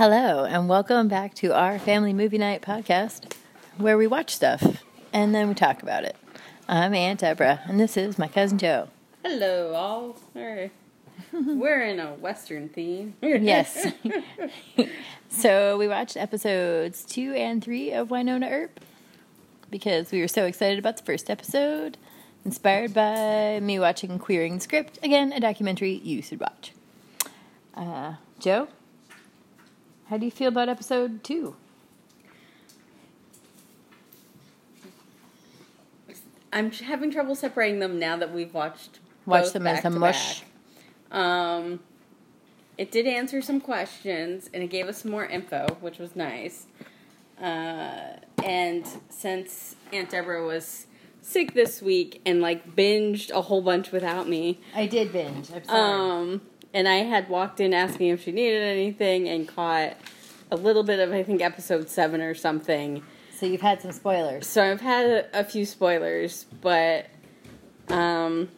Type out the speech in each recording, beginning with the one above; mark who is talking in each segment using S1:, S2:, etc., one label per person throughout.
S1: Hello, and welcome back to our family movie night podcast where we watch stuff and then we talk about it. I'm Aunt Deborah, and this is my cousin Joe.
S2: Hello, all. We're, we're in a Western theme.
S1: Yes. so we watched episodes two and three of Wynonna Earp because we were so excited about the first episode, inspired by me watching Queering the Script, again, a documentary you should watch. Uh, Joe, how do you feel about episode two?
S2: I'm having trouble separating them now that we've watched.
S1: Watch
S2: both
S1: them as
S2: back
S1: a
S2: to
S1: mush.
S2: back. Um, it did answer some questions and it gave us some more info, which was nice. Uh, and since Aunt Deborah was sick this week and like binged a whole bunch without me,
S1: I did binge. I'm
S2: Um, and I had walked in asking if she needed anything and caught a little bit of I think episode seven or something.
S1: so you've had some spoilers.
S2: So I've had a, a few spoilers, but um,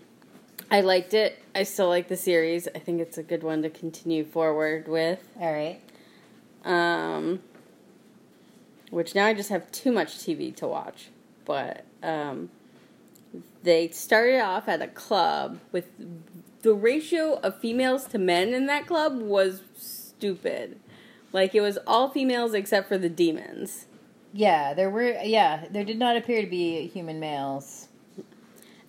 S2: I liked it. I still like the series. I think it's a good one to continue forward with.
S1: All right.
S2: Um, which now I just have too much TV to watch. But um, they started off at a club with the ratio of females to men in that club was stupid. Like it was all females except for the demons.
S1: Yeah, there were. Yeah, there did not appear to be human males,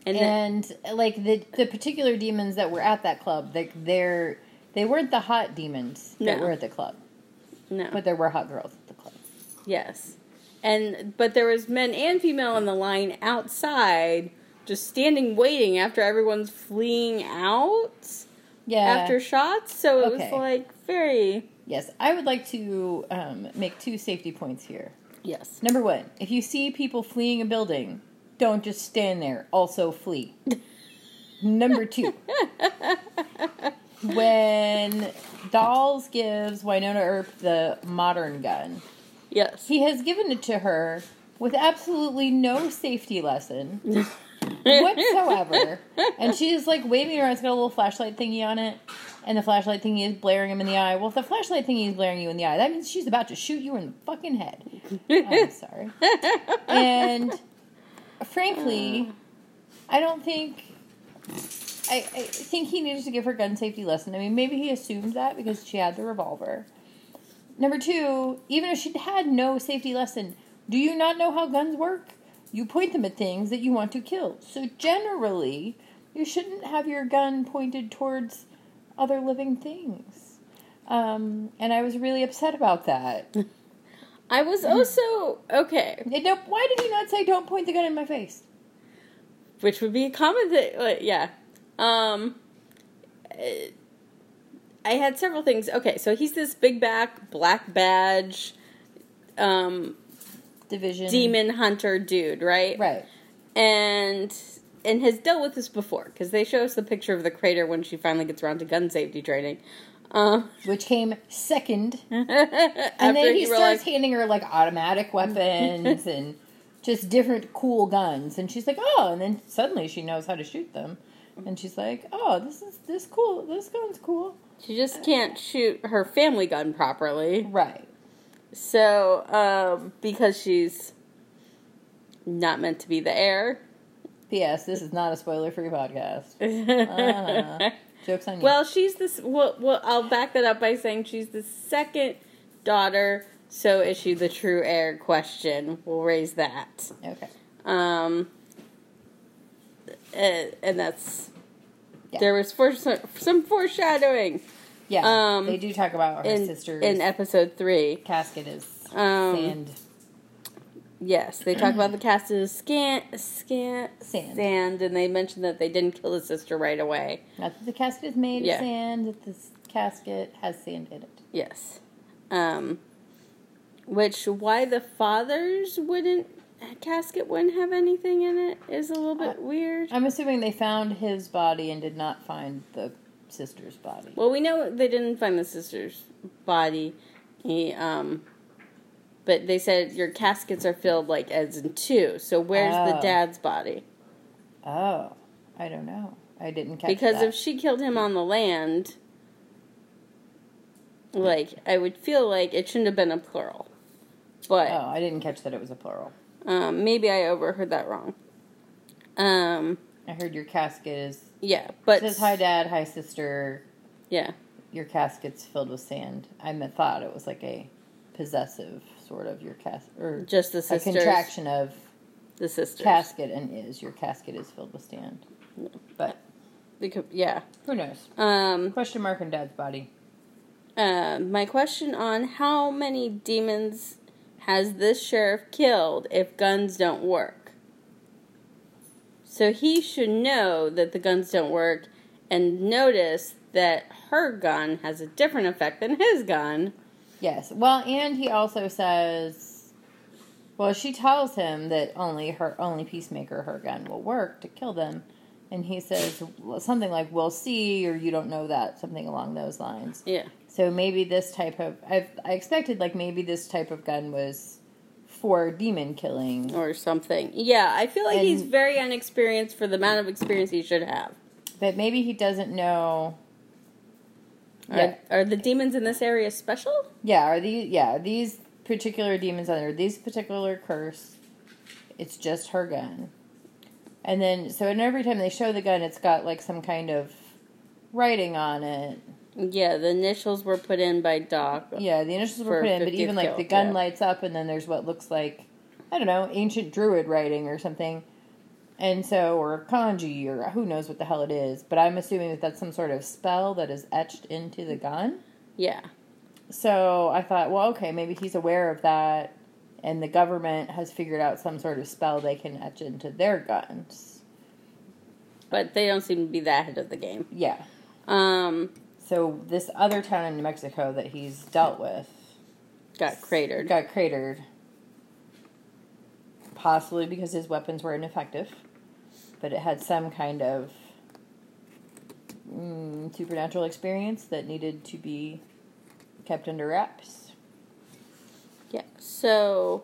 S2: And,
S1: and like the the particular demons that were at that club, like they're they weren't the hot demons that
S2: No.
S1: were at the club,
S2: no.
S1: but there were hot girls at the club.
S2: Yes. And but there was men and female on the line outside just standing waiting after everyone's fleeing out
S1: Yeah.
S2: after shots. So it
S1: Okay.
S2: was like very
S1: yes, I would like to um, make two safety points here.
S2: yes.
S1: Number one, if you see people fleeing a building, don't just stand there. Also flee. Number two, when Dolls gives Wynonna Earp the modern gun,
S2: Yes.
S1: he has given it to her with absolutely no safety lesson whatsoever. and she's like waving around. It's got a little flashlight thingy on it. And the flashlight thingy is blaring him in the eye. Well, if the flashlight thingy is blaring you in the eye, that means she's about to shoot you in the fucking head. I'm sorry. And frankly, I don't think. I, I think he needed to give her gun safety lesson. I mean, maybe he assumed that because she had the revolver. Number two, even if she had no safety lesson, do you not know how guns work? You point them at things that you want to kill. So generally, you shouldn't have your gun pointed towards other living things. Um, and I was really upset about that.
S2: I was also okay,
S1: no, why did he not say, "Don't point the gun in my face"?
S2: which would be a common thing. Like, yeah. Um eh, I had several things. Okay, so he's this big back, black badge, um,
S1: Division.
S2: demon hunter dude, right?
S1: Right.
S2: and and has dealt with this before because they show us the picture of the crater when she finally gets around to gun safety training. Um,
S1: Which came second. And then he,
S2: he
S1: starts
S2: realized,
S1: handing her like automatic weapons and just different cool guns. And she's like, oh, and then suddenly she knows how to shoot them. And she's like, oh, this is this cool. This gun's cool.
S2: she just can't shoot her family gun properly.
S1: Right.
S2: So um, because she's not meant to be the heir.
S1: P.S. This is not a spoiler-free podcast. Uh, jokes on you.
S2: Well, she's this. Well, well, I'll back that up by saying she's the second daughter. So is she the true heir? Question. We'll raise that.
S1: okay.
S2: Um, and, and that's
S1: Yeah.
S2: there was for, some foreshadowing
S1: Yeah.
S2: um,
S1: they do talk about her
S2: in
S1: sister's
S2: in episode three.
S1: casket is
S2: Um,
S1: sand.
S2: Yes, they talk about the cast is scant, scant,
S1: Sand.
S2: sand, and they mention that they didn't kill the sister right away.
S1: Not that the casket is made
S2: Yeah.
S1: of sand. That this casket has sand in it.
S2: Yes, um, which why the father's wouldn't casket wouldn't have anything in it is a little bit
S1: Uh,
S2: weird.
S1: I'm assuming they found his body and did not find the sister's body.
S2: Well, we know they didn't find the sister's body. He, um, but they said your caskets are filled like as in two. So where's the
S1: Oh.
S2: dad's body?
S1: Oh, I don't know. I didn't catch that.
S2: Because
S1: that.
S2: if she killed him on the land, Like I would feel like it shouldn't have been a plural, but
S1: Oh, I didn't catch that it was a plural.
S2: um, maybe I overheard that wrong. Um,
S1: I heard your casket is.
S2: yeah, but It
S1: says hi, dad. Hi, sister.
S2: yeah,
S1: Your casket's filled with sand. I thought it was like a possessive sort of your casket, or
S2: just the
S1: a contraction of
S2: The sisters.
S1: casket and is your casket is filled with sand. But
S2: Because, yeah.
S1: who knows?
S2: Um,
S1: Question mark on dad's body.
S2: uh, my question on how many demons has this sheriff killed if guns don't work? So he should know that the guns don't work and notice that her gun has a different effect than his gun.
S1: Yes. Well, and he also says, well, she tells him that only her only peacemaker, her gun, will work to kill them, and he says something like, "We'll see," or "You don't know that," something along those lines.
S2: Yeah.
S1: So maybe this type of I've, I expected like maybe this type of gun was for demon killing,
S2: Or something. Yeah, I feel like he's very unexperienced for the amount of experience he should have.
S1: but maybe he doesn't know.
S2: Are,
S1: Yeah.
S2: are the demons in this area special?
S1: Yeah, are these yeah these particular demons under these particular curse? It's just her gun, and then so and every time they show the gun, it's got like some kind of writing on it.
S2: Yeah, the initials were put in by Doc.
S1: Yeah, the initials were put in, but
S2: 50th
S1: even like
S2: kill,
S1: the gun
S2: yeah.
S1: lights up, and then there's what looks like I don't know ancient druid writing or something. And so, or kanji, or who knows what the hell it is. But I'm assuming that that's some sort of spell that is etched into the gun.
S2: Yeah.
S1: So I thought, well, okay, maybe he's aware of that, and the government has figured out some sort of spell they can etch into their guns.
S2: But they don't seem to be that ahead of the game.
S1: Yeah.
S2: Um,
S1: So this other town in New Mexico that he's dealt with
S2: got cratered.
S1: got cratered, possibly because his weapons were ineffective, but it had some kind of mm, supernatural experience that needed to be kept under wraps.
S2: Yeah. So,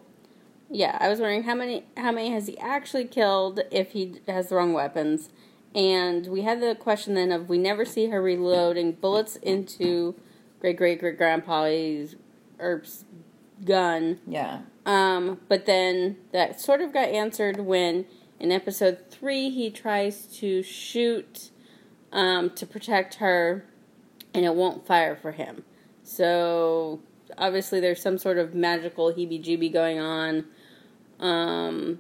S2: yeah, I was wondering how many how many has he actually killed if he has the wrong weapons, and we had the question then of we never see her reloading bullets into great great great grandpa's Earp's gun.
S1: Yeah.
S2: Um, but then that sort of got answered when in episode three he tries to shoot um, to protect her, and it won't fire for him. So obviously there's some sort of magical heebie-jeebie going on. Um,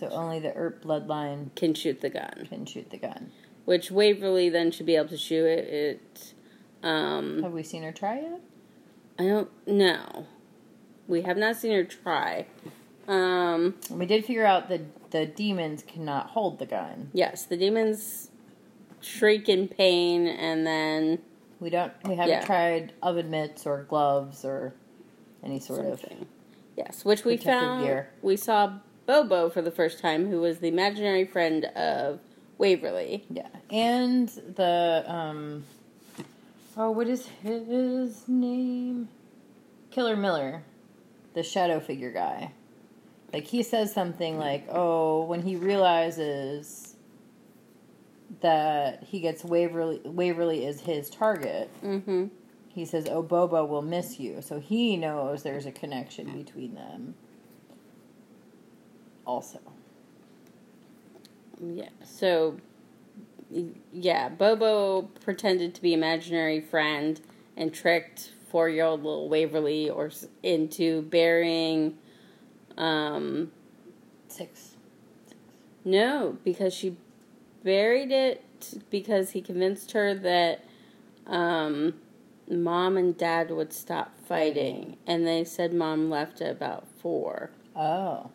S1: So only the Earp bloodline
S2: can shoot the gun,
S1: can shoot the gun.
S2: which Waverly then should be able to shoot it. It. Um,
S1: Have we seen her try yet?
S2: I don't know. We have not seen her try. Um,
S1: we did figure out that the demons cannot hold the gun.
S2: Yes, the demons shriek in pain and then
S1: We don't. We haven't
S2: Yeah.
S1: tried oven mitts or gloves or any sort
S2: something. Yes, which we found.
S1: gear.
S2: We saw Bobo for the first time, who was the imaginary friend of Waverly.
S1: yeah. And the um. Oh, what is his name? Killer Miller, the shadow figure guy. Like he says something like, "Oh, when he realizes." That he gets Waverly, Waverly is his target.
S2: Mm-hmm.
S1: He says, "Oh, Bobo will miss you," so he knows there's a connection between them. Also,
S2: Yeah. So, yeah, Bobo pretended to be imaginary friend and tricked four-year-old little Waverly or into burying. Um,
S1: six.
S2: No, because she buried it because he convinced her that um, mom and dad would stop fighting, and they said mom left at about four.
S1: Oh,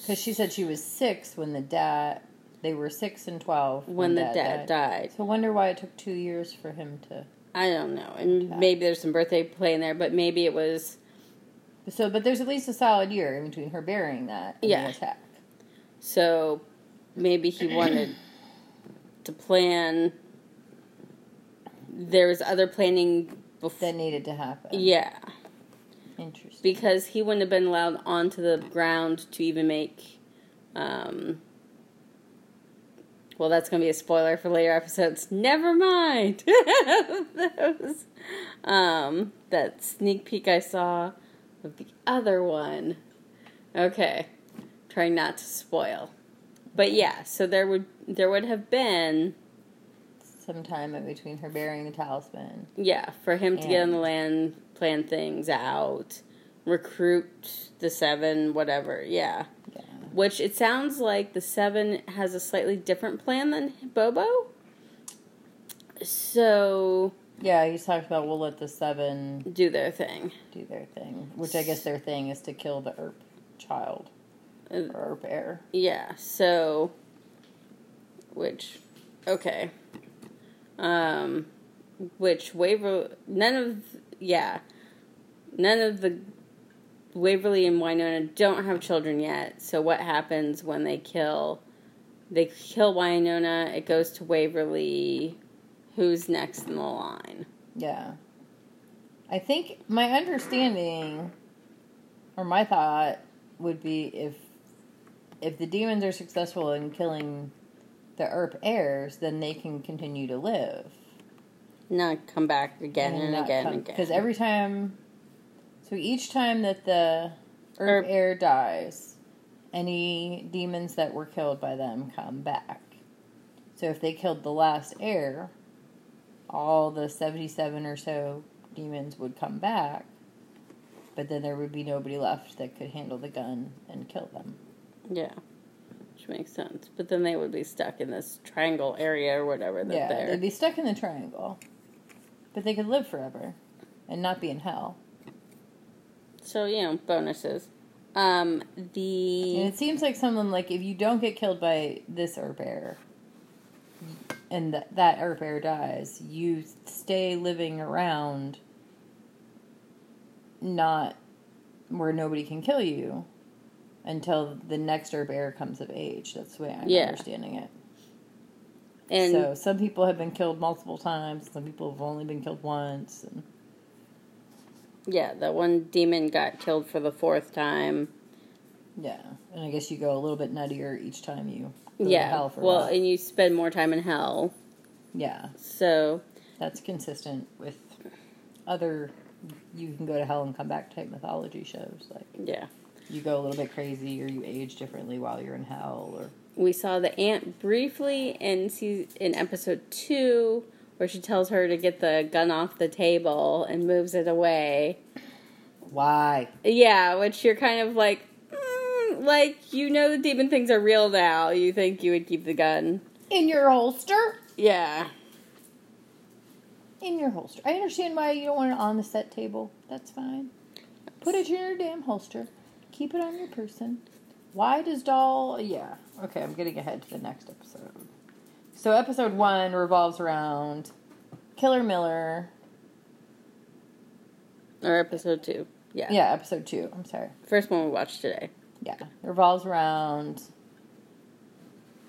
S1: because she said she was six when the dad. They were six and twelve
S2: When the dad died.
S1: So I wonder why it took two years for him to.
S2: I don't know, and maybe there's some birthday play in there, but maybe it was
S1: So, but there's at least a solid year in between her burying that and
S2: Yeah.
S1: the attack.
S2: so. Maybe he wanted to plan. There was other planning before.
S1: That needed to happen.
S2: Yeah.
S1: Interesting.
S2: because he wouldn't have been allowed onto the ground to even make um, Well, that's going to be a spoiler for later episodes. Never mind. Those, um, that sneak peek I saw of the other one. Okay, trying not to spoil. But yeah, so there would there would have been
S1: Some time in between her burying the talisman.
S2: yeah for him to get on the land, plan things out, recruit the seven, whatever. Yeah.
S1: Yeah.
S2: Which it sounds like the Seven has a slightly different plan than Bobo. So
S1: Yeah, he's talked about we'll let the seven
S2: do their thing.
S1: do their thing, which I guess their thing is to kill the Earp child
S2: Uh,
S1: or heir.
S2: Yeah. So, which, okay, um, which Waver none of yeah, none of the Waverly and Wynonna don't have children yet. So what happens when they kill? They kill Wynonna. It goes to Waverly. Who's next in the line?
S1: Yeah. I think my understanding or my thought would be if if the demons are successful in killing the Earp heirs, then they can continue to live.
S2: Not come back again and, again and again.
S1: Because every time, so each time that the Earp- heir dies, any demons that were killed by them come back. So if they killed the last heir, all the 77 or so demons would come back, but then there would be nobody left that could handle the gun and kill them.
S2: Yeah. Which makes sense. But then they would be stuck in this triangle area or whatever that
S1: yeah,
S2: they're.
S1: they'd be stuck in the triangle, but they could live forever and not be in hell.
S2: So, you know, bonuses. Um,
S1: And
S2: the.
S1: it seems like something like if you don't get killed by this Earp heir, and th- that Earp heir dies, you stay living around, not where nobody can kill you, until the next Earp heir comes of age. That's the way I'm
S2: Yeah.
S1: understanding it.
S2: And
S1: so some people have been killed multiple times. Some people have only been killed once. And
S2: yeah, that one demon got killed for the fourth time.
S1: yeah, and I guess you go a little bit nuttier each time you go to
S2: Yeah.
S1: hell for a
S2: Well, and you spend more time in hell.
S1: yeah.
S2: So,
S1: That's consistent with other you can go to hell and come back type mythology shows. Like
S2: yeah.
S1: you go a little bit crazy or you age differently while you're in hell or
S2: We saw the aunt briefly in season, in episode two, where she tells her to get the gun off the table and moves it away.
S1: why?
S2: Yeah, which you're kind of like, mm, like you know the demon things are real now. You think you would keep the gun?
S1: In your holster?
S2: Yeah,
S1: In your holster. I understand why you don't want it on the set table. That's fine. Put it in your damn holster. Keep it on your person. Why does doll yeah. Okay, I'm getting ahead to the next episode. So episode one revolves around Killer Miller.
S2: or episode two. Yeah,
S1: Yeah, episode two. I'm sorry.
S2: first one we watched today.
S1: Yeah, it revolves around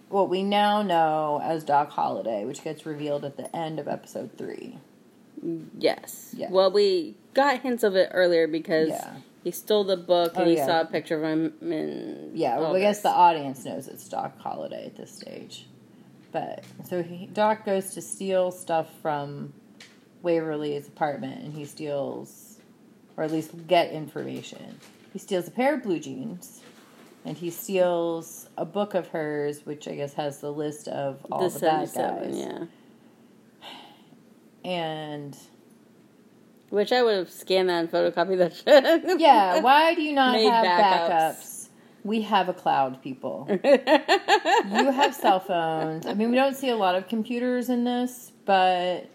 S1: what we now know as Doc Holliday, which gets revealed at the end of episode three.
S2: Yes.
S1: Yeah.
S2: Well, we got hints of it earlier because
S1: Yeah.
S2: He stole the book and
S1: Oh,
S2: he
S1: yeah.
S2: saw a picture of him. And
S1: Yeah, well, I guess the audience knows it's Doc Holliday at this stage. But so he, Doc goes to steal stuff from Waverly's apartment, and he steals, or at least get information. He steals a pair of blue jeans, and he steals a book of hers, which I guess has the list of all
S2: the
S1: the, bad
S2: 77,
S1: guys.
S2: yeah.
S1: And
S2: Which I would have scanned that and photocopied that shit.
S1: yeah, why do you not
S2: Made
S1: have
S2: backups.
S1: backups? We have a cloud, people. you have cell phones. I mean, we don't see a lot of computers in this, but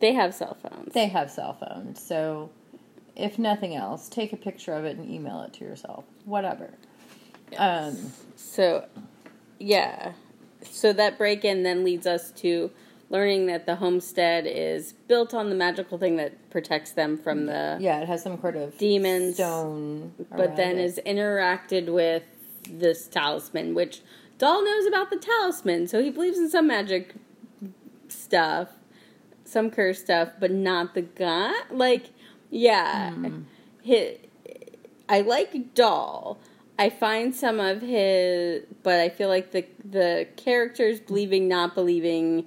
S2: they have cell phones.
S1: they have cell phones. So, if nothing else, take a picture of it and email it to yourself. Whatever. Um,
S2: So, yeah. So that break in then leads us to learning that the homestead is built on the magical thing that protects them from the.
S1: yeah, it has some kind of
S2: Demons,
S1: stone,
S2: But then
S1: it.
S2: is interacted with this talisman, which Doll knows about the talisman, so he believes in some magic stuff, some curse stuff, but not the gun. Like, yeah,
S1: Hmm.
S2: Hi- I like Doll. I find some of his, but I feel like the the characters believing, not believing.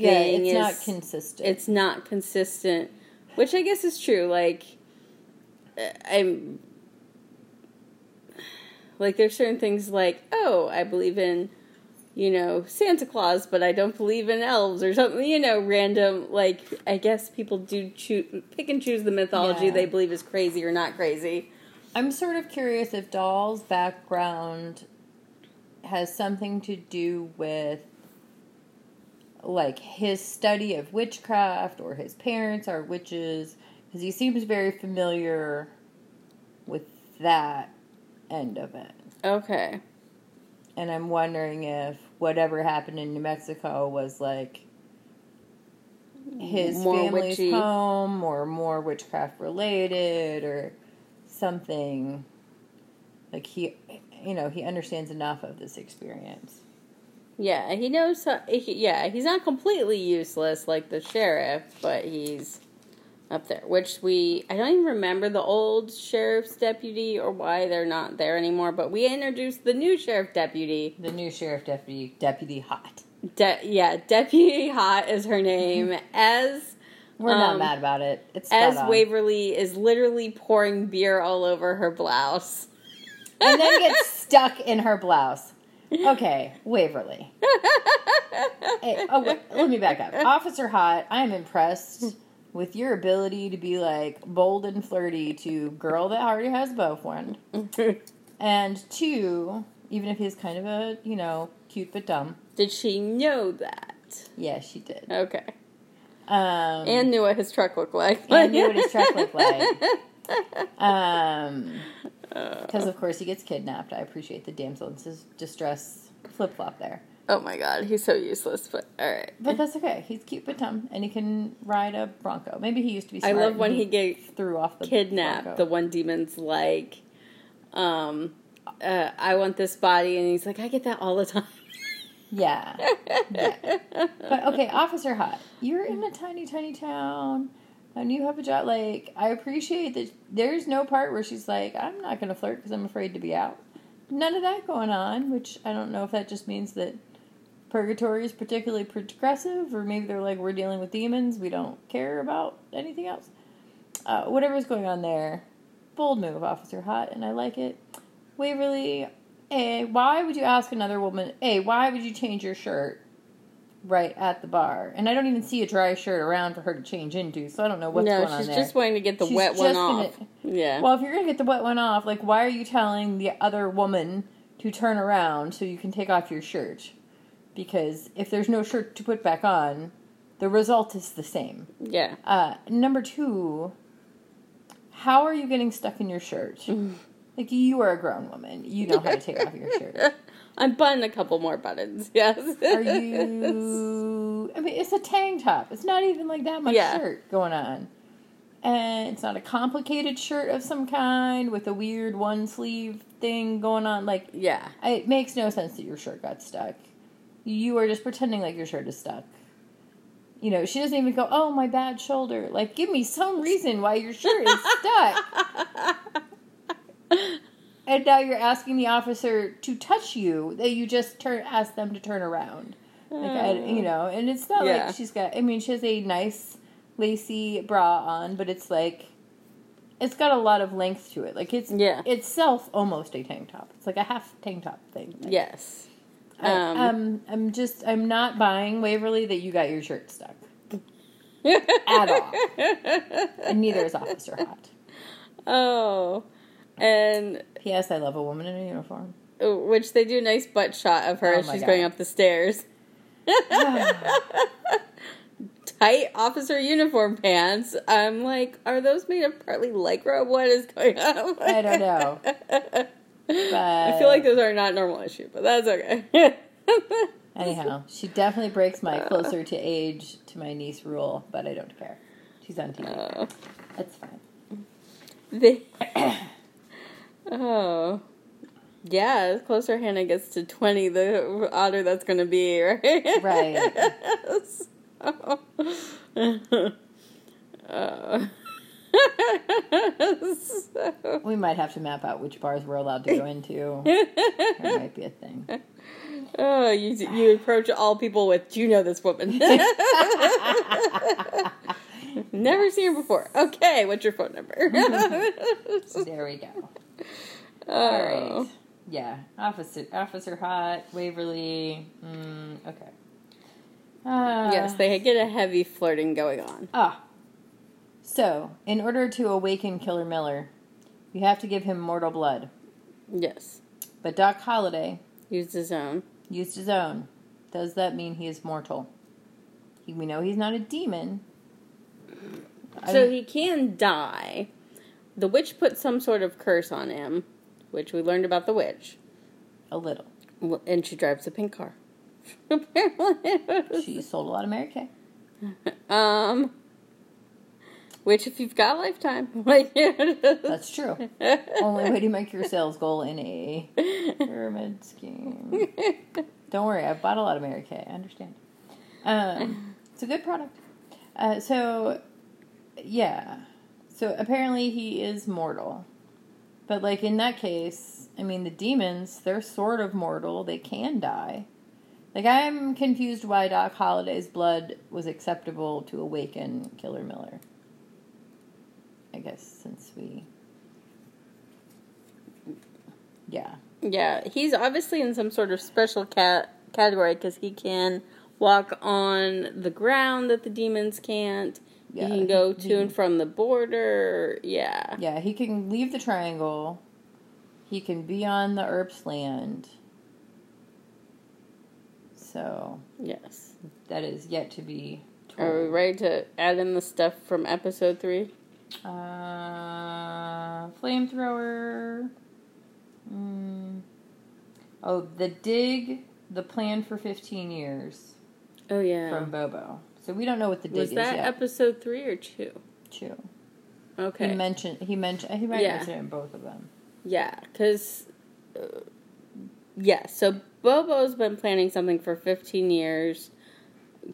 S1: Yeah,
S2: thing
S1: it's not consistent.
S2: It's not consistent, which I guess is true. Like, uh, I'm like there's certain things like, oh, I believe in, you know, Santa Claus, but I don't believe in elves or something. You know, random. Like, I guess people do choose, pick and choose the mythology
S1: Yeah.
S2: they believe is crazy or not crazy.
S1: I'm sort of curious if Doll's background has something to do with like his study of witchcraft or his parents are witches because he seems very familiar with that end of it.
S2: Okay.
S1: And I'm wondering if whatever happened in New Mexico was like his
S2: More
S1: family's
S2: witchy.
S1: home or more witchcraft related or something like he you know he understands enough of this experience
S2: Yeah, he knows. How, he, yeah, he's not completely useless like the sheriff, but he's up there. Which we, I don't even remember the old sheriff's deputy or why they're not there anymore. But we introduced the new sheriff deputy.
S1: the new sheriff deputy deputy hot
S2: De- yeah, Deputy Haught is her name. as
S1: we're not
S2: Um,
S1: mad about it it's
S2: as. Waverly is literally pouring beer all over her blouse.
S1: and then gets stuck in her blouse okay waverly Hey, oh, wait, let me back up. Officer Haught, I am impressed with your ability to be like bold and flirty to girl that already has boyfriend, and two, even if he's kind of a you know cute but dumb.
S2: Did she know that?
S1: Yeah, she did.
S2: Okay.
S1: Um,
S2: And knew what his truck looked like.
S1: and knew what his truck looked like. Um, because of course he gets kidnapped. I appreciate the damsel in dis- distress flip flop there,
S2: oh my god, he's so useless. But all right.
S1: but that's okay. He's cute but dumb, and he can ride a bronco. Maybe he used to be.
S2: I love when he get
S1: threw off the
S2: kidnapped.
S1: Bronco.
S2: The one demon's like, um, uh, I want this body, and he's like, I get that all the time.
S1: Yeah. yeah. But okay, Officer Haught, you're in a tiny, tiny town, and you have a job. Like, I appreciate that there's no part where she's like, I'm not going to flirt because I'm afraid to be out. None of that going on, which I don't know if that just means that purgatory is particularly progressive, or maybe they're like, we're dealing with demons, we don't care about anything else. Uh, whatever's going on there, bold move, Officer Haught, and I like it. Waverly, A, why would you ask another woman, A, why would you change your shirt right at the bar? And I don't even see a dry shirt around for her to change into, so I don't know what's
S2: no,
S1: going on
S2: No,
S1: she's
S2: just wanting to get the
S1: She's
S2: wet one
S1: just gonna-
S2: off. Yeah.
S1: Well, if you're going to get the wet one off, like, why are you telling the other woman to turn around so you can take off your shirt? Because if there's no shirt to put back on, the result is the same.
S2: yeah.
S1: Uh, number two, how are you getting stuck in your shirt? Like, you are a grown woman. You know how to take off your shirt.
S2: I'm buttoning a couple more buttons. Yes.
S1: Are you. I mean, it's a tank top. It's not even like that much
S2: Yeah.
S1: shirt going on. And it's not a complicated shirt of some kind with a weird one sleeve thing going on. Like,
S2: yeah.
S1: it makes no sense that your shirt got stuck. You are just pretending like your shirt is stuck. You know, she doesn't even go, oh, my bad shoulder. Like, give me some reason why your shirt is stuck. and now you're asking the officer to touch you that you just turn ask them to turn around. Like, I, you know, and it's not
S2: Yeah.
S1: like she's got, I mean, she has a nice lacy bra on, but it's like, it's got a lot of length to it. Like, it's
S2: Yeah.
S1: itself almost a tank top. It's like a half tank top thing.
S2: Yes.
S1: I,
S2: Um,
S1: um, I'm just, I'm not buying Waverly that you got your shirt stuck at all. and neither is Officer Haught.
S2: oh. And
S1: P.S. I love a woman in a uniform.
S2: which they do a nice butt shot of her
S1: Oh
S2: as she's
S1: God.
S2: going up the stairs. Tight officer uniform pants. I'm like, are those made of partly lycra? What is going on?
S1: I don't know.
S2: I feel like those are not normal issue, but that's okay.
S1: Anyhow, she definitely breaks my closer to age to my niece rule, but I don't care. She's on TV.
S2: Uh,
S1: That's fine.
S2: they, oh, yeah. The closer Hannah gets to twenty, the odder that's going to be, right?
S1: Right.
S2: So- uh, So-
S1: We might have to map out which bars we're allowed to go into. There might be a thing.
S2: oh, you you approach all people with, "Do you know this woman?" Never seen her before. Okay, what's your phone number?
S1: There we go.
S2: Oh.
S1: All right. Yeah. Officer Officer Haught, Waverly. Mm, okay. Uh,
S2: Yes, they get a heavy flirting going on.
S1: Ah. So, in order to awaken Killer Miller, you have to give him mortal blood.
S2: Yes,
S1: But Doc Holliday
S2: used his own.
S1: used his own. Does that mean he is mortal? He, we know he's not a demon.
S2: So
S1: I'm-
S2: he can die. The witch put some sort of curse on him, which we learned about the witch.
S1: a little.
S2: And she drives a pink car. Apparently.
S1: She sold a lot of Mary Kay.
S2: um, which if you've got a lifetime, like
S1: That's true. Only way to make your sales goal in a pyramid scheme. Don't worry, I've bought a lot of Mary Kay. I understand. Um, it's a good product. Uh, so, yeah. So apparently he is mortal. But, like, in that case, I mean, the demons, they're sort of mortal. They can die. Like, I'm confused why Doc Holliday's blood was acceptable to awaken Killer Miller. I guess since we. Yeah.
S2: yeah, he's obviously in some sort of special cat category because he can walk on the ground that the demons can't.
S1: Yeah,
S2: he can go to and from the border. Yeah.
S1: Yeah, he can leave the triangle. He can be on the Earps land. So
S2: Yes.
S1: that is yet to be
S2: Are we ready to add in the stuff from episode three?
S1: Uh, flamethrower. Mm. Oh, the dig, the plan for fifteen years
S2: Oh yeah.
S1: from Bobo. So we don't know what the dig
S2: Was
S1: is
S2: that
S1: yet.
S2: episode three or two?
S1: Two.
S2: Okay.
S1: He mentioned. He mentioned. He might
S2: Yeah.
S1: mention it in both of them.
S2: Yeah, because uh, yeah, so Bobo's been planning something for 15 years,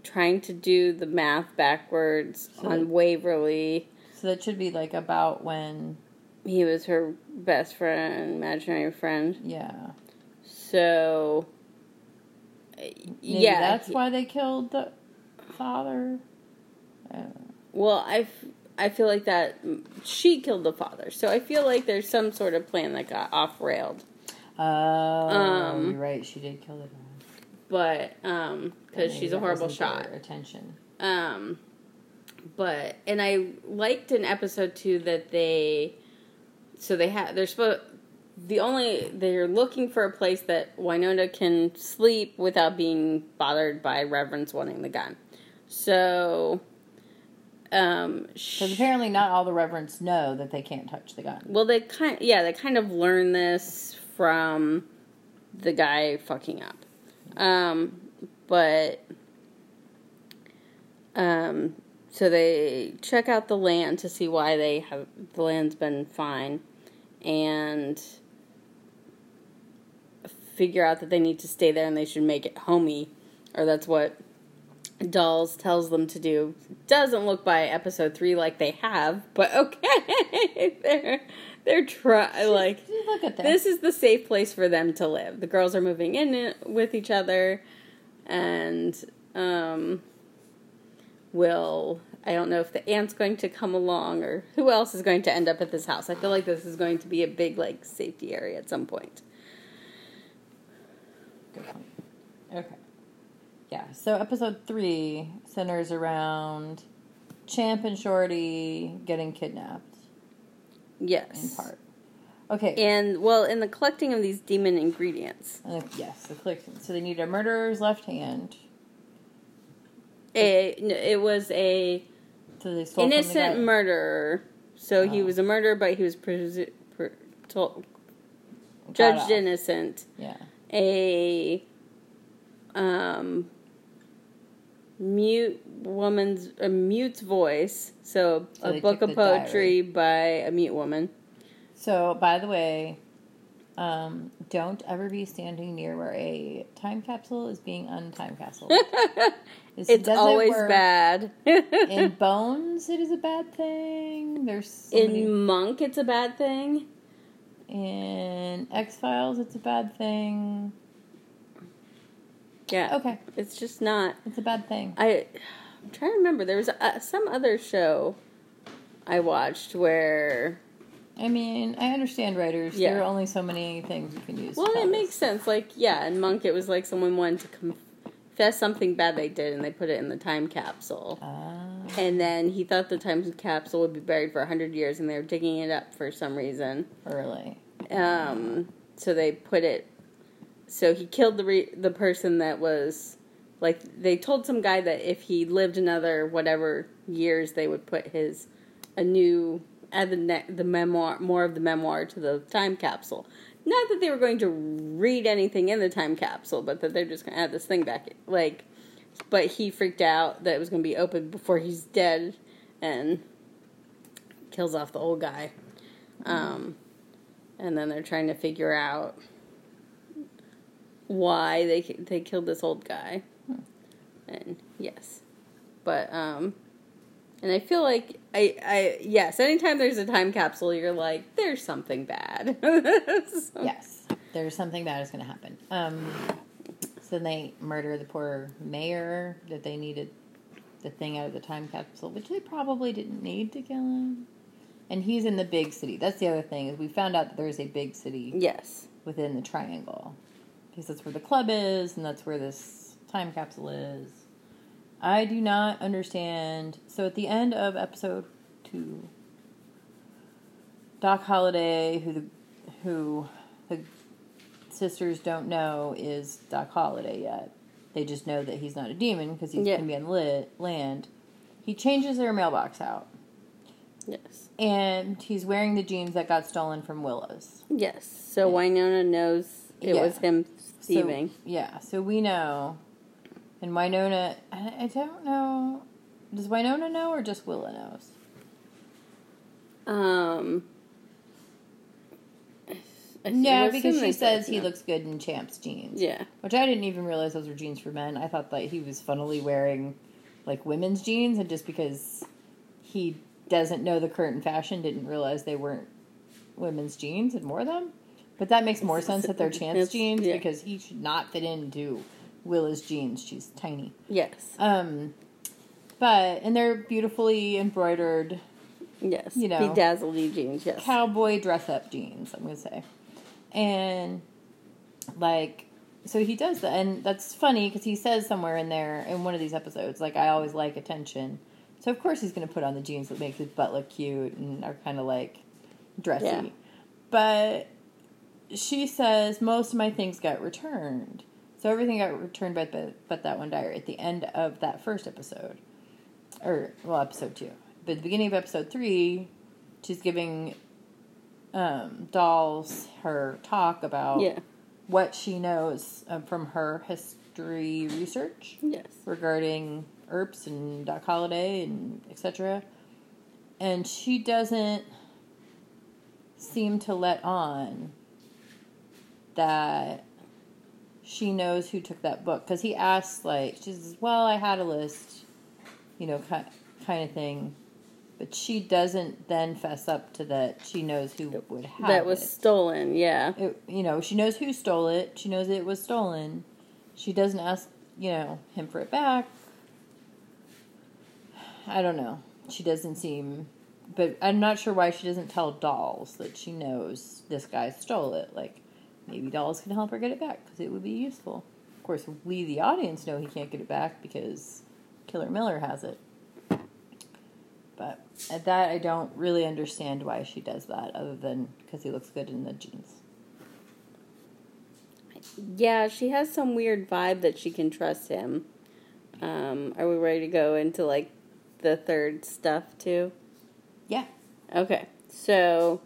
S2: trying to do the math backwards
S1: So-
S2: on Waverly.
S1: So that should be like about when.
S2: He was her best friend, imaginary friend.
S1: Yeah.
S2: So uh,
S1: Maybe
S2: yeah,
S1: that's
S2: he-
S1: why they killed the father.
S2: Well, I, f- I feel like that she killed the father, so I feel like there's some sort of plan that got off railed.
S1: oh,
S2: Um,
S1: you're right. She did kill the dad.
S2: But um, because she's a horrible shot.
S1: Attention.
S2: Um, but and I liked in episode two that they, so they have they're supposed the only they're looking for a place that Wynonna can sleep without being bothered by Revenants wanting the gun. So, um,
S1: Because apparently, not all the revenants know that they can't touch the gun.
S2: well they kind yeah they kind of learn this from the guy fucking up, um, but um, so they check out the land to see why they have the land's been fine, and figure out that they need to stay there and they should make it homey, or that's what Dolls tells them to do. Doesn't look by episode three like they have, but okay, they're they're try like
S1: Look at that.
S2: this is the safe place for them to live. The girls are moving in with each other, and um, will I don't know if the aunt's going to come along or who else is going to end up at this house. I feel like this is going to be a big like safety area at some point.
S1: Good point. Yeah. So episode three centers around Champ and Shorty getting kidnapped
S2: Yes.
S1: in part. Okay.
S2: and well, in the collecting of these demon ingredients,
S1: Uh, yes, the click. So they need a murderer's left hand.
S2: a, it was a
S1: So they stole from the
S2: innocent murderer. So he
S1: Oh.
S2: was a murderer, but he was presu- told, judged innocent.
S1: Yeah.
S2: a um mute woman's a mute's voice so,
S1: So
S2: a book of
S1: the diary.
S2: poetry by a mute woman
S1: So by the way, um, don't ever be standing near where a time capsule is being untime capsule. Is
S2: It's always
S1: work.
S2: bad.
S1: In Bones, it is a bad thing. There's so many-
S2: In Monk, it's a bad thing.
S1: in X Files, it's a bad thing.
S2: Yeah.
S1: Okay,
S2: It's just not.
S1: it's a bad thing.
S2: I, I'm trying to remember. There was a, some other show I watched where.
S1: I mean, I understand writers.
S2: Yeah.
S1: There are only so many things you can use.
S2: Well, it makes sense. Like, yeah, in Monk, it was like someone wanted to confess something bad they did, and they put it in the time capsule.
S1: Ah.
S2: And then he thought the time capsule would be buried for 100 years, and they were digging it up for some reason.
S1: early.
S2: Um, so they put it. So he killed the re- the person that was like they told some guy that if he lived another whatever years, they would put his a new add the ne- the memoir more of the memoir to the time capsule. Not that they were going to read anything in the time capsule, but that they're just going to add this thing back. Like, but he freaked out that it was going to be opened before he's dead, and kills off the old guy. Um, and then they're trying to figure out why they they killed this old guy. And yes, but um, and I feel like I I yes, anytime there's a time capsule, you're like, there's something bad. So-
S1: Yes, there's something bad is going to happen. Um, so they murder the poor mayor that they needed the thing out of the time capsule, which they probably didn't need to kill him. And he's in the big city. That's the other thing is we found out that there's a big city
S2: Yes.
S1: within the triangle because that's where the club is and that's where this time capsule is. I do not understand. So at the end of episode two, Doc Holliday, who the who the sisters don't know is Doc Holliday yet. They just know that he's not a demon because he's
S2: Yeah.
S1: going to be on lit, land. He changes their mailbox out,
S2: Yes.
S1: and he's wearing the jeans that got stolen from Willow's.
S2: Yes. So Wynonna knows it
S1: Yeah.
S2: was him thieving.
S1: So, yeah, so we know. And Wynonna, I I don't know. Does Wynonna know or just Willow knows?
S2: um.
S1: Yeah, because she says he
S2: know.
S1: looks good in Champ's jeans.
S2: Yeah.
S1: Which I didn't even realize those were jeans for men. I thought that he was funnily wearing like women's jeans, and just because he doesn't know the current fashion, didn't realize they weren't women's jeans and wore them. But that makes more sense that they're Champ's jeans
S2: yeah.
S1: because he should not fit into Willa's jeans. She's tiny.
S2: Yes.
S1: Um, but and they're beautifully embroidered
S2: Yes.
S1: you know,
S2: bedazzled jeans. Yes.
S1: cowboy dress up jeans. I'm gonna say, and like, so he does that, and that's funny because he says somewhere in there in one of these episodes, like, I always like attention. So of course he's gonna put on the jeans that make his butt look cute and are kind of like dressy,
S2: Yeah.
S1: but she says most of my things got returned. So everything got returned but, but but that one diary at the end of that first episode. Or well, episode two. But at the beginning of episode three, she's giving um, Dolls her talk about
S2: Yeah.
S1: what she knows um, from her history research
S2: Yes.
S1: regarding Earps and Doc Holliday and etc. And she doesn't seem to let on that she knows who took that book because he asks like she says, "Well, I had a list," you know, kind kind of thing. But she doesn't then fess up to that. She knows who would have
S2: That was
S1: it.
S2: stolen. Yeah.
S1: It, you know, she knows who stole it. She knows it was stolen. She doesn't ask, you know, him for it back. I don't know. She doesn't seem, but I'm not sure why she doesn't tell Dolls that she knows this guy stole it. Like, maybe Dolls can help her get it back because it would be useful. Of course, we, the audience, know he can't get it back because Killer Miller has it. But at that, I don't really understand why she does that, other than because he looks good in the jeans.
S2: Yeah, she has some weird vibe that she can trust him. Um, are we ready to go into like the third stuff too?
S1: Yeah.
S2: Okay. So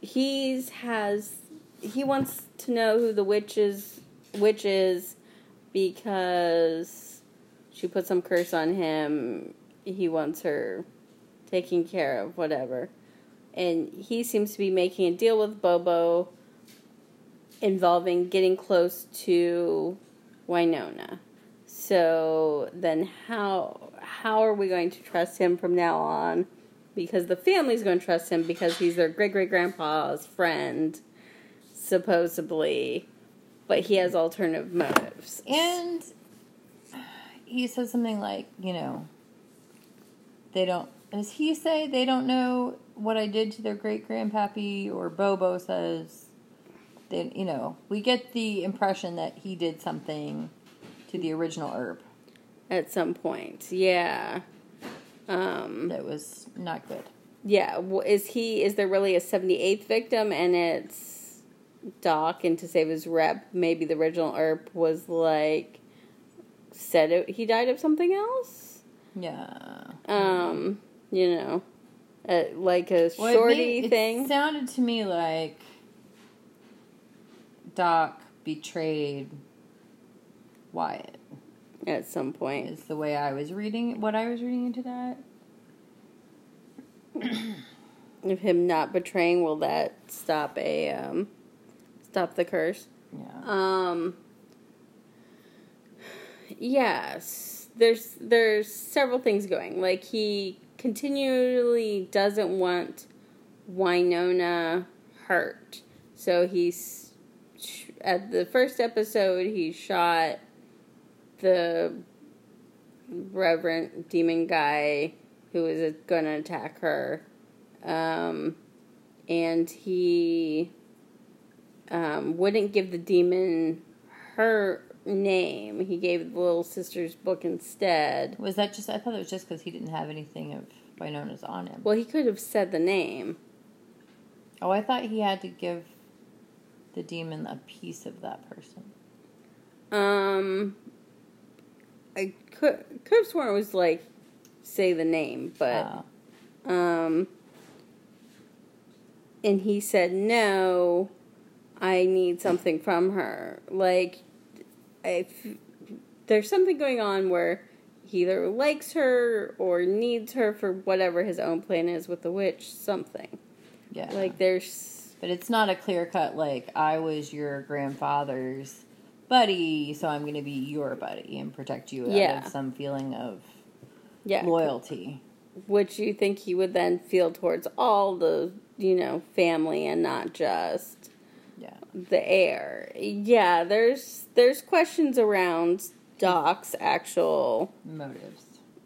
S2: he's has he wants to know who the witch is witch is because she put some curse on him. He wants her taken care of, whatever. And he seems to be making a deal with Bobo involving getting close to Wynonna. So then how how are we going to trust him from now on? Because the family's going to trust him because he's their great great grandpa's friend, supposedly, but he has alternative motives.
S1: And he says something like, you know, they don't. Does he say they don't know what I did to their great grandpappy? Or Bobo says, that you know, we get the impression that he did something to the original Earp
S2: at some point, yeah. Um,
S1: that was not good.
S2: Yeah, is he? Is there really a seventy eighth victim, and it's Doc? And to save his rep, maybe the original Earp was like said it, he died of something else.
S1: Yeah.
S2: Um, you know, uh, like a
S1: Well,
S2: shorty
S1: made-
S2: thing.
S1: It sounded to me like Doc betrayed Wyatt.
S2: at some point.
S1: Is the way I was reading what I was reading into that.
S2: If him not betraying, will that stop a um, stop the curse?
S1: Yeah.
S2: Um. Yes, there's there's several things going. Like he continually doesn't want Wynonna hurt, so he's at the first episode he shot the revenant demon guy who was going to attack her, um, and he um, wouldn't give the demon her name. He gave the little sister's book instead.
S1: Was that just? I thought it was just because he didn't have anything of Wynonna's on him.
S2: Well, he could have said the name.
S1: Oh, I thought he had to give the demon a piece of that person.
S2: Um, I could could have sworn it was like say the name, but
S1: Oh.
S2: um, and he said no. I need something from her. Like, if there's something going on where he either likes her or needs her for whatever his own plan is with the witch, something.
S1: yeah.
S2: Like, there's
S1: but it's not a clear cut like I was your grandfather's buddy, so I'm going to be your buddy and protect you out
S2: Yeah.
S1: of some feeling of
S2: yeah,
S1: loyalty.
S2: which you think he would then feel towards all the you know family and not just
S1: Yeah.
S2: the heir. Yeah, there's there's questions around Doc's actual
S1: Motives.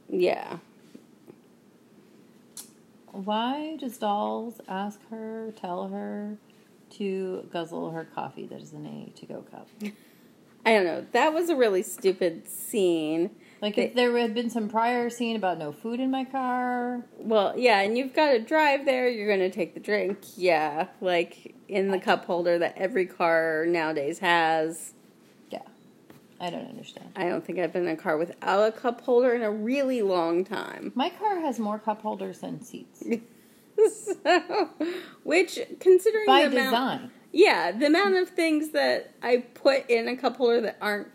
S2: yeah.
S1: Why does Dolls ask her, tell her to guzzle her coffee that is in a to go cup?
S2: I don't know. That was a really stupid scene.
S1: Like
S2: They-
S1: if there had been some prior scene about no food in my car,
S2: Well, yeah, and you've got to drive there. You're going to take the drink. Yeah, like in the cup holder that every car nowadays has.
S1: yeah, I don't understand.
S2: I don't think I've been in a car without a cup holder in a really long time.
S1: My car has more cup holders than seats
S2: so, which, considering
S1: by
S2: the amount,
S1: design.
S2: yeah, the amount of things that I put in a cup holder that aren't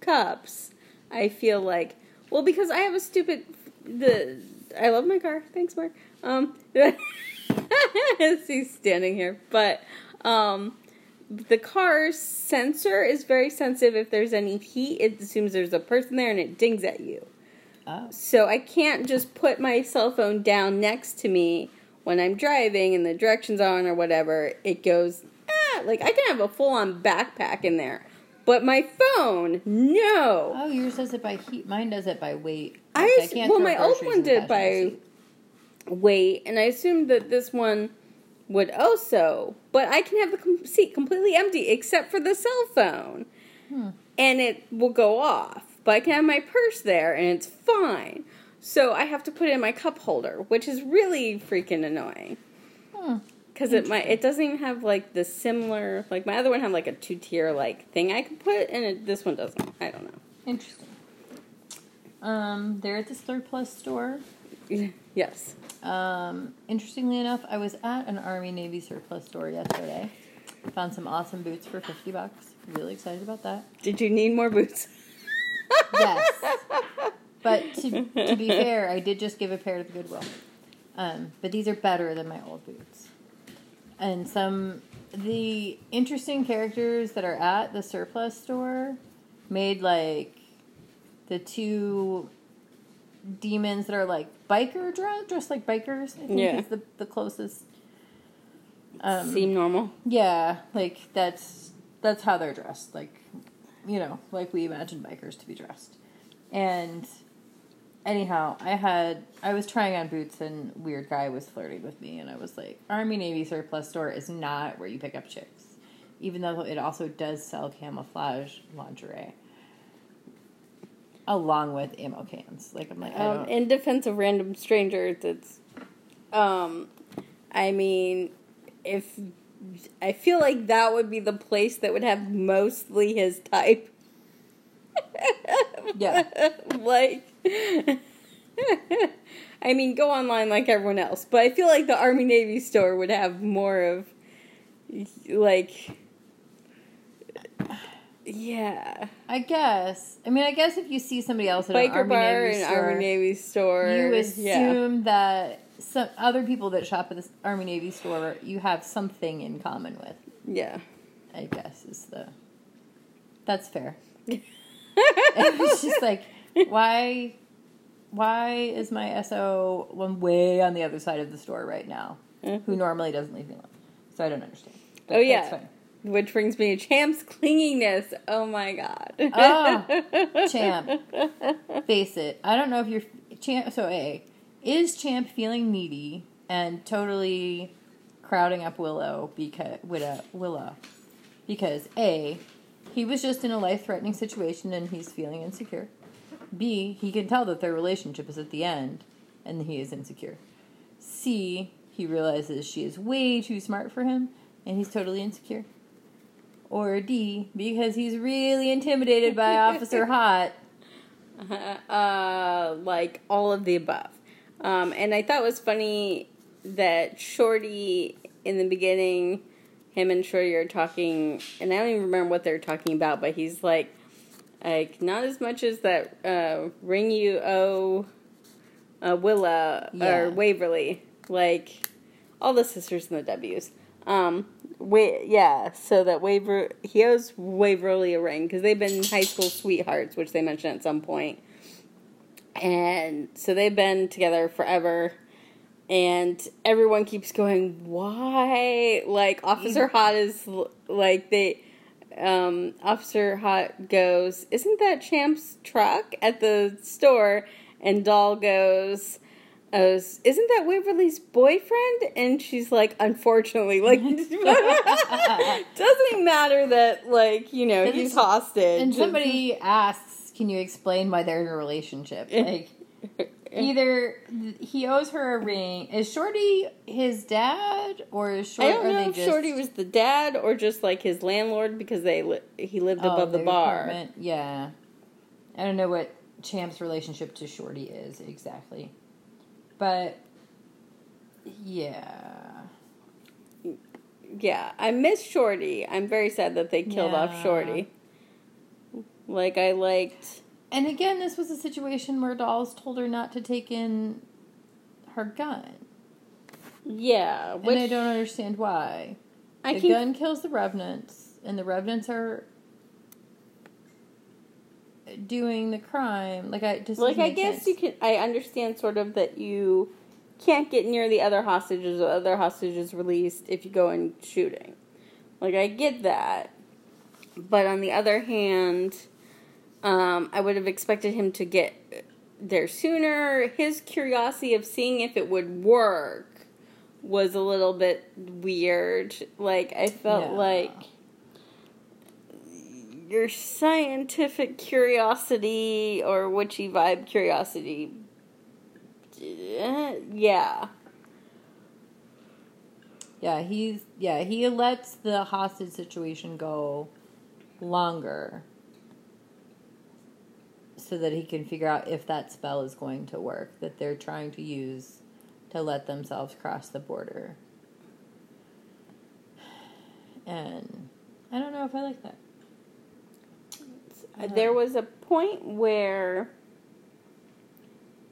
S2: cups, I feel like, well, because I have a stupid the. I love my car. Thanks, Mark. Um, he's standing here, but um, the car's sensor is very sensitive. If there's any heat, it assumes there's a person there and it dings at you.
S1: Oh,
S2: So I can't just put my cell phone down next to me when I'm driving and the directions on or whatever. It goes, ah, like I can have a full on backpack in there. But my phone, no.
S1: oh, yours does it by heat. Mine does it by weight.
S2: I, as-
S1: can't
S2: well, my old one did by weight, and I assumed that this one would also. But I can have the com- seat completely empty except for the cell phone,
S1: Hmm.
S2: and it will go off. But I can have my purse there, and it's fine. So I have to put it in my cup holder, which is really freaking annoying.
S1: Hmm.
S2: Because it my it doesn't even have like the similar like my other one had like a two tier like thing I could put and it, this one doesn't. I don't know.
S1: Interesting. Um, they're at the surplus store.
S2: yes.
S1: Um, interestingly enough, I was at an Army Navy surplus store yesterday. Found some awesome boots for fifty bucks. Really excited about that.
S2: Did you need more boots?
S1: Yes. But to, to be fair, I did just give a pair to the Goodwill. Um, but these are better than my old boots. And some the interesting characters that are at the surplus store made like the two demons that are like biker dressed, dressed like bikers. I think
S2: Yeah.
S1: is the the closest. Um,
S2: Seem normal.
S1: yeah, like that's that's how they're dressed. Like, you know, like we imagine bikers to be dressed. And anyhow, I had I was trying on boots and weird guy was flirting with me and I was like, Army Navy surplus store is not where you pick up chicks. Even though it also does sell camouflage lingerie. Along with ammo cans. Like I'm like,
S2: Um, in defense of random strangers, it's, um, I mean, if I feel like that would be the place that would have mostly his type.
S1: Yeah.
S2: like, I mean, go online like everyone else, but I feel like the Army Navy store would have more of, like, yeah,
S1: I guess. I mean I guess if you see somebody else at an Army
S2: bar
S1: Navy
S2: and
S1: store,
S2: Army Navy store.
S1: you
S2: yeah.
S1: assume that some other people that shop at the Army Navy store you have something in common with.
S2: Yeah.
S1: I guess is the that's fair. it was just like why why is my SO one way on the other side of the store right now? Who normally doesn't leave me alone. So I don't understand. But
S2: Mm-hmm. Oh, yeah. Which brings me to Champ's clinginess. Oh my god.
S1: Oh, Champ. Face it. I don't know if you're Champ. So a is Champ feeling needy and totally crowding up Willow because Willow Willow because a he was just in a life threatening situation and he's feeling insecure. B he can tell that their relationship is at the end and he is insecure. C he realizes she is way too smart for him and he's totally insecure. Or D, because he's really intimidated by Officer Haught.
S2: uh, like all of the above. Um, and I thought it was funny that Shorty in the beginning, him and Shorty are talking, and I don't even remember what they're talking about, but he's like, like not as much as that uh, ring you owe uh, Willa
S1: Yeah.
S2: or Waverly, like all the sisters in the W's. Um, yeah, so that Waver he owes Waverly a ring because they've been high school sweethearts, which they mentioned at some point, and so they've been together forever. And everyone keeps going, why? Like Officer Haught is like they, um, Officer Haught goes, isn't that Champ's truck at the store? And Doll goes, goes, isn't that Waverly's boyfriend? And she's like, unfortunately, like, doesn't matter that, like, you know, he's hostage.
S1: And somebody asks, "Can you explain why they're in a relationship?" Like, Eh. either he owes her a ring. Is Shorty his dad, or is Shorty?
S2: I
S1: don't
S2: know if
S1: just,
S2: Shorty was the dad or just like his landlord because they li- he lived
S1: oh,
S2: above the bar.
S1: apartment? Yeah, I don't know what Champ's relationship to Shorty is exactly, but yeah,
S2: Yeah, I miss Shorty. I'm very sad that they killed off Shorty. Like I liked.
S1: And again, this was a situation where Dolls told her not to take in her gun,
S2: Yeah,
S1: and I don't understand why.
S2: I
S1: the
S2: can
S1: gun kills the revenants, and the revenants are doing the crime. Like I just
S2: like I guess
S1: sense.
S2: you can. I understand sort of that you can't get near the other hostages or other hostages released if you go in shooting. Like I get that, but on the other hand, um, I would have expected him to get there sooner. His curiosity of seeing if it would work was a little bit weird. Like I felt
S1: Yeah.
S2: like your scientific curiosity or witchy vibe curiosity. eh, Yeah.
S1: Yeah, he's yeah he lets the hostage situation go longer so that he can figure out if that spell is going to work that they're trying to use to let themselves cross the border. And I don't know if I like that.
S2: Uh, There was a point where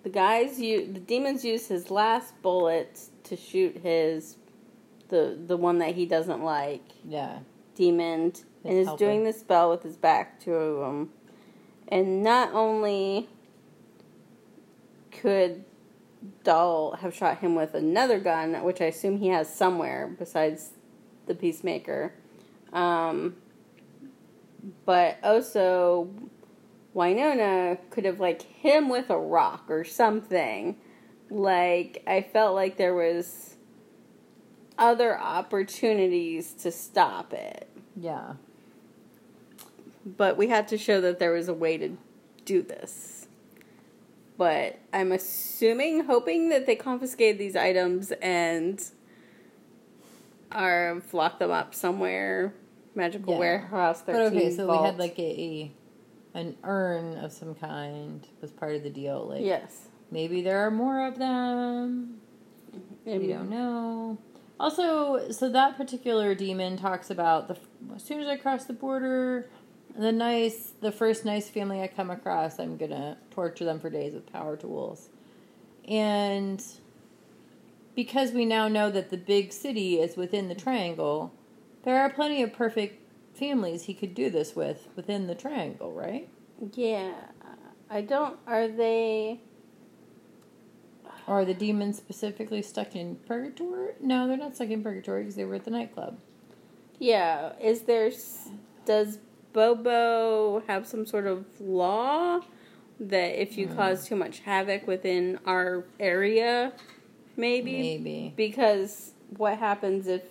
S2: the guys you the demons used his last bullet to shoot his the the one that he doesn't like
S1: Yeah.
S2: demon and is
S1: helper.
S2: doing the spell with his back to him And not only could Dahl have shot him with another gun, which I assume he has somewhere besides the Peacemaker, um, but also Wynonna could have like hit him with a rock or something. Like I felt like there was other opportunities to stop it.
S1: Yeah.
S2: But we had to show that there was a way to do this. But I'm assuming, hoping that they confiscated these items and are locked them up somewhere, magical
S1: Yeah.
S2: warehouse. 13
S1: But okay, so we had like a an urn of some kind was part of the deal. Like
S2: yes,
S1: maybe there are more of them. Maybe. We don't know. Also, so that particular demon talks about the as soon as I cross the border, the nice, the first nice family I come across, I'm gonna torture them for days with power tools, and because we now know that the big city is within the triangle, there are plenty of perfect families he could do this with within the triangle, right?
S2: Yeah, I don't. Are they?
S1: Are the demons specifically stuck in purgatory? No, they're not stuck in purgatory because they were at the nightclub.
S2: Yeah, is there? Does Bobo have some sort of law that if you hmm. cause too much havoc within our area, maybe
S1: Maybe.
S2: because what happens if?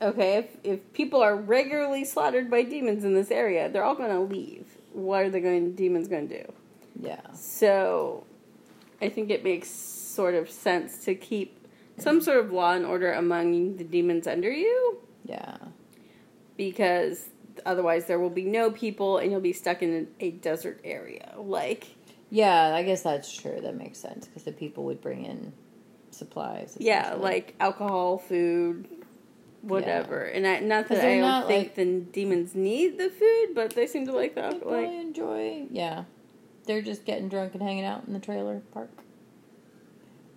S2: Okay, if if people are regularly slaughtered by demons in this area, they're all going to leave. What are the going demons going to do?
S1: Yeah.
S2: So, I think it makes sort of sense to keep some sort of law and order among the demons under you
S1: Yeah.
S2: because otherwise there will be no people and you'll be stuck in a desert area. Like,
S1: Yeah, I guess that's true. That makes sense because the people would bring in supplies.
S2: yeah, like alcohol, food, whatever. And I, not that I don't think
S1: like-
S2: the demons need the food, but they seem to like the
S1: They
S2: alcohol. Like,
S1: enjoy. Yeah, they're just getting drunk and hanging out in the trailer park.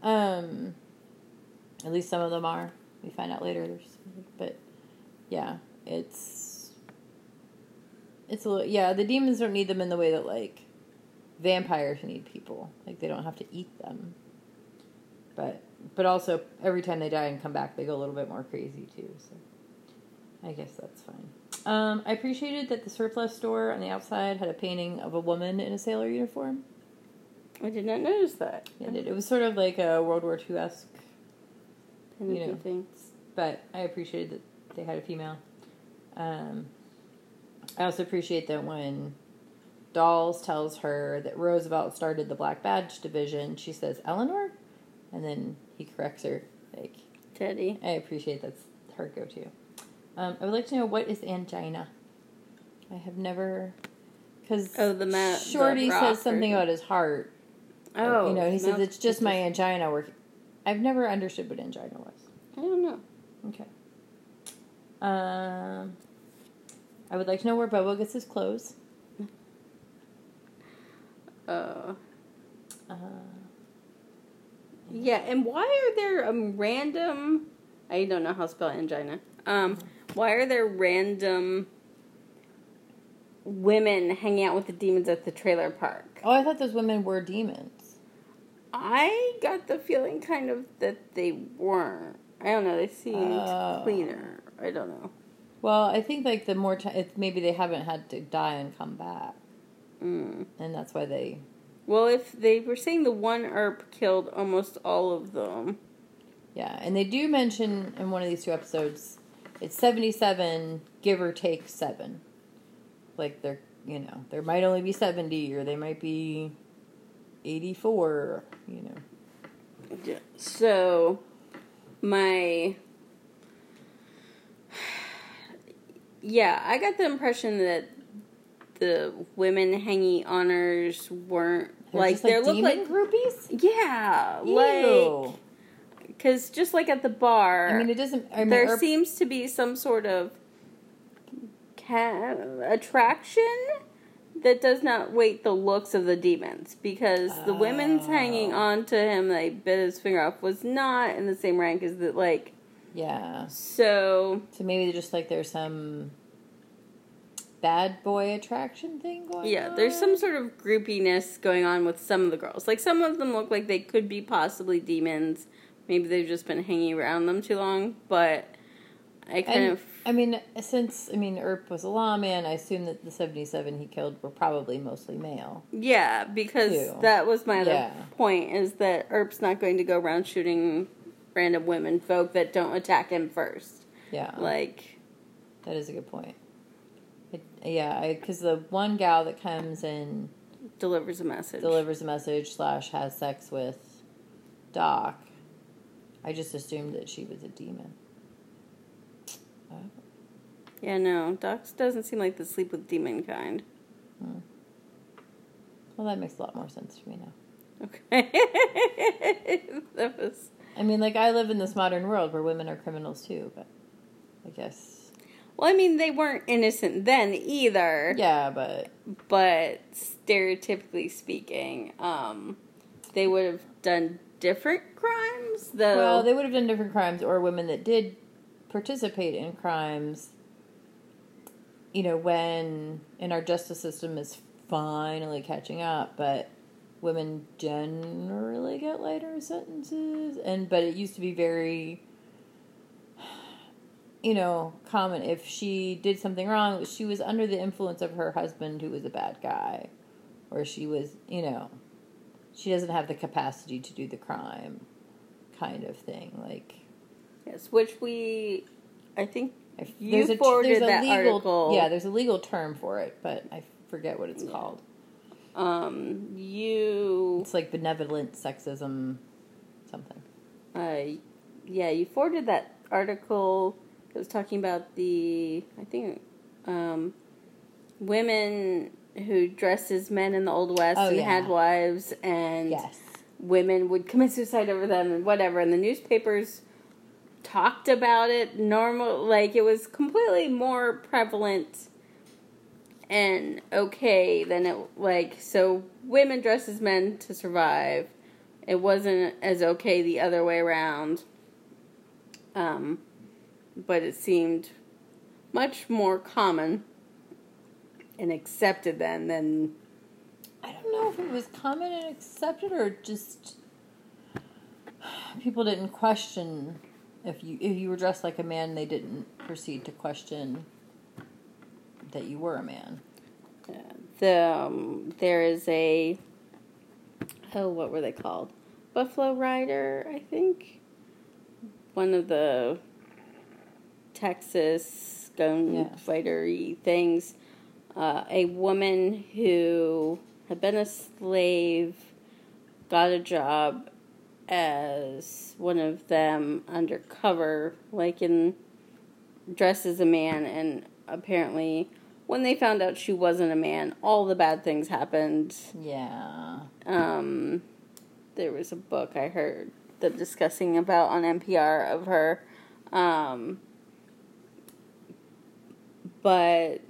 S1: Um, at least some of them are. We find out later. But yeah, it's it's a little, yeah. The demons don't need them in the way that like vampires need people. Like they don't have to eat them. But but also every time they die and come back, they go a little bit more crazy too. So I guess that's fine. Um, I appreciated that the surplus store on the outside had a painting of a woman in a sailor uniform.
S2: I did not notice that.
S1: It, it was sort of like a World War II esque, You know.
S2: thing.
S1: but I appreciated that they had a female. Um, I also appreciate that when Dolls tells her that Roosevelt started the Black Badge Division, she says Eleanor, and then he corrects her. Like
S2: Teddy.
S1: I appreciate that's her go to. Um, I would like to know what is angina. I have never, because
S2: Oh, the ma-
S1: Shorty
S2: rock
S1: says something
S2: or-
S1: about his heart.
S2: Oh,
S1: you know, he says it's just my angina working. I've never understood what angina was.
S2: I don't know.
S1: Okay. Um, I would like to know where Bobo gets his clothes.
S2: Uh,
S1: Uh,
S2: yeah, and why are there um, random? I don't know how to spell angina. Um, why are there random women hanging out with the demons at the trailer park?
S1: oh, I thought those women were demons.
S2: I got the feeling kind of that they weren't. I don't know. They seemed
S1: Oh.
S2: cleaner. I don't know.
S1: Well, I think like the more time, maybe they haven't had to die and come back,
S2: Mm.
S1: and that's why they.
S2: Well, if they were saying the one Earp killed almost all of them,
S1: Yeah, and they do mention in one of these two episodes, it's seventy-seven, give or take seven. Like they're, you know, there might only be seventy, or they might be eighty-four. You know.
S2: Yeah. So, my. Yeah, I got the impression that the women hanging honors weren't
S1: They're
S2: like
S1: just,
S2: they look like
S1: groupies.
S2: yeah, like because just like at the bar,
S1: I mean, it doesn't. I mean,
S2: there
S1: or-
S2: seems to be some sort of ca- attraction that does not weight the looks of the demons because the women's hanging
S1: Oh.
S2: on to him they bit his finger off was not in the same rank as the like
S1: yeah.
S2: so
S1: So maybe just like there's some bad boy attraction thing going
S2: Yeah,
S1: on.
S2: there's some sort of groupiness going on with some of the girls. Like some of them look like they could be possibly demons. Maybe they've just been hanging around them too long. But I kind
S1: And,
S2: of
S1: I mean, since I mean, Earp was a lawman, I assume that the seventy-seven he killed were probably mostly male.
S2: yeah, because
S1: Too.
S2: that was my other
S1: Yeah.
S2: point is that Earp's not going to go around shooting random women folk that don't attack him first.
S1: Yeah,
S2: Like
S1: that is a good point. It, yeah, because the one gal that comes and
S2: delivers a message.
S1: delivers a message slash has sex with Doc, I just assumed that she was a demon.
S2: Yeah, no, Doc doesn't seem like the sleep with demon kind. Hmm.
S1: well, that makes a lot more sense to me now.
S2: Okay, that was
S1: I mean, like I live in this modern world where women are criminals too, but I guess
S2: well. I mean, they weren't innocent then either.
S1: yeah, but
S2: but stereotypically speaking, um, they would have done different crimes. Though,
S1: well, they would have done different crimes, or women that did participate in crimes. You know, when and our justice system is finally catching up, but women generally get lighter sentences, and but it used to be very. You know, common if she did something wrong, she was under the influence of her husband, who was a bad guy, or she was, you know, she doesn't have the capacity to do the crime kind of thing like
S2: yes, which we, I think
S1: if
S2: You
S1: a,
S2: forwarded
S1: there's a
S2: that
S1: legal
S2: article.
S1: yeah there's a legal term for it but i forget what it's
S2: Yeah.
S1: called
S2: um, you,
S1: it's like benevolent sexism something.
S2: Uh, yeah, you forwarded that article that was talking about the, I think, um, women who dressed as men in the old west
S1: Oh,
S2: and
S1: yeah.
S2: had wives and
S1: yes.
S2: women would commit suicide over them and whatever. And the newspapers talked about it normal like it was completely more prevalent and okay then it like so women dress as men to survive. It wasn't as okay the other way around. Um but it seemed much more common and accepted then than
S1: i don't know if it was common and accepted or just people didn't question if you if you were dressed like a man they didn't proceed to question that you were a man.
S2: The um, there is a oh what were they called? Buffalo rider i think? One of the texas gun
S1: Yes.
S2: fightery things. Uh, a woman who had been a slave got a job as one of them undercover like in dressed as a man and apparently when they found out she wasn't a man all the bad things happened.
S1: Yeah.
S2: Um there was a book i heard them discussing about on npr of her. Um but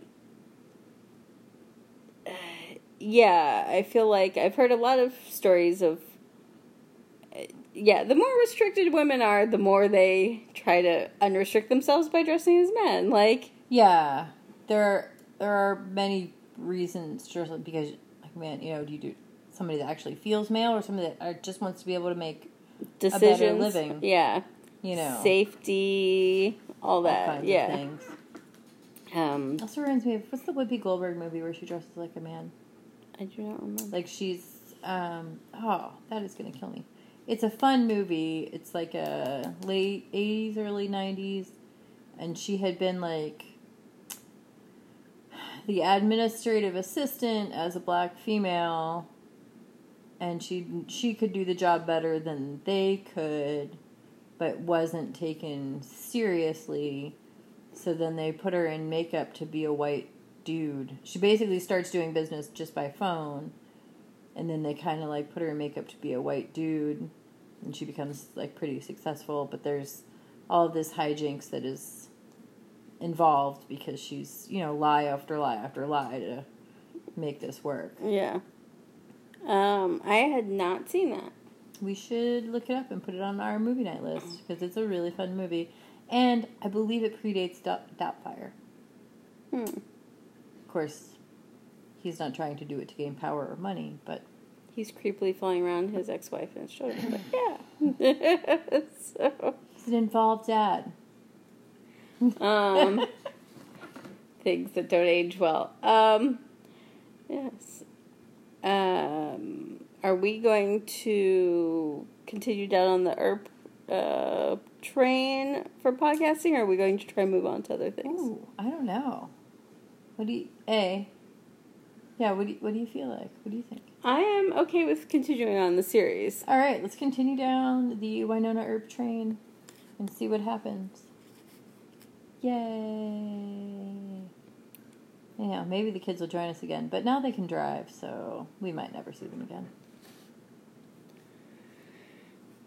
S2: uh, yeah i feel like i've heard a lot of stories of uh, yeah, the more restricted women are, the more they try to unrestrict themselves by dressing as men. Like,
S1: Yeah, there are, there are many reasons. Just because, like, man, you know, do you do somebody that actually feels male or somebody that uh, just wants to be able to make,
S2: decisions.
S1: living.
S2: Yeah.
S1: you know,
S2: Safety, all
S1: all
S2: that.
S1: kinds
S2: yeah.
S1: of things.
S2: Um,
S1: Also reminds me of what's the Whoopi Goldberg movie where she dresses like a man?
S2: I do not remember.
S1: Like she's, um, oh, that is gonna kill me. It's a fun movie. It's like a late '80s, early '90s, and she had been like the administrative assistant as a black female and she she could do the job better than they could but wasn't taken seriously. So then they put her in makeup to be a white dude. She basically starts doing business just by phone and then they kind of like put her in makeup to be a white dude and she becomes like pretty successful but there's all this hijinks that is involved because she's you know lie after lie after lie to make this work
S2: Yeah. Um, I had not seen that.
S1: we should look it up and put it on our movie night list because it's a really fun movie and i believe it predates Dou- Doubtfire
S2: Hmm.
S1: Of course, he's not trying to do it to gain power or money, but
S2: He's creepily flying around his ex-wife and his children. But yeah. so,
S1: he's an involved dad.
S2: Um, things that don't age well. Um, yes. Um, are we going to continue down on the Earp uh, train for podcasting, or are we going to try and move on to other things?
S1: Ooh, I don't know. What do you a? Yeah, what do you, what do you feel like? What do you think?
S2: I am okay with continuing on the series.
S1: All right, let's continue down the Wynonna Earp train and see what happens. Yay! Yeah, maybe the kids will join us again, but now they can drive, so we might never see them again.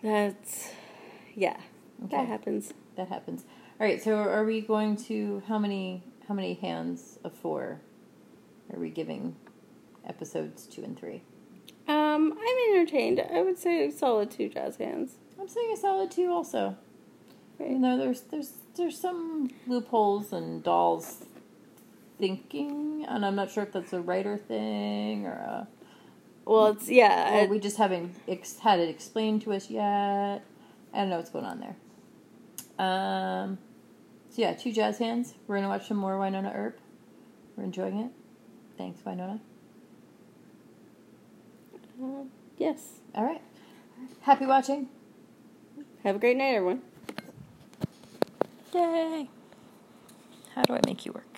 S2: That's yeah,
S1: Okay.
S2: that happens.
S1: That happens. All right, so are we going to how many how many hands of four are we giving episodes two and three?
S2: Um, I'm entertained. I would say solid two jazz hands.
S1: I'm saying a solid two also.
S2: Right.
S1: Even though there's there's there's some loopholes and dolls thinking, and I'm not sure if that's a writer thing or a,
S2: Well, it's yeah.
S1: or
S2: it-
S1: we just haven't ex- had it explained to us yet. I don't know what's going on there. Um, so yeah, two jazz hands. We're gonna watch some more Wynonna Earp. We're enjoying it. Thanks, Wynonna.
S2: uh, yes.
S1: All right. Happy watching.
S2: Have a great night, everyone.
S1: Yay. How do I make you work?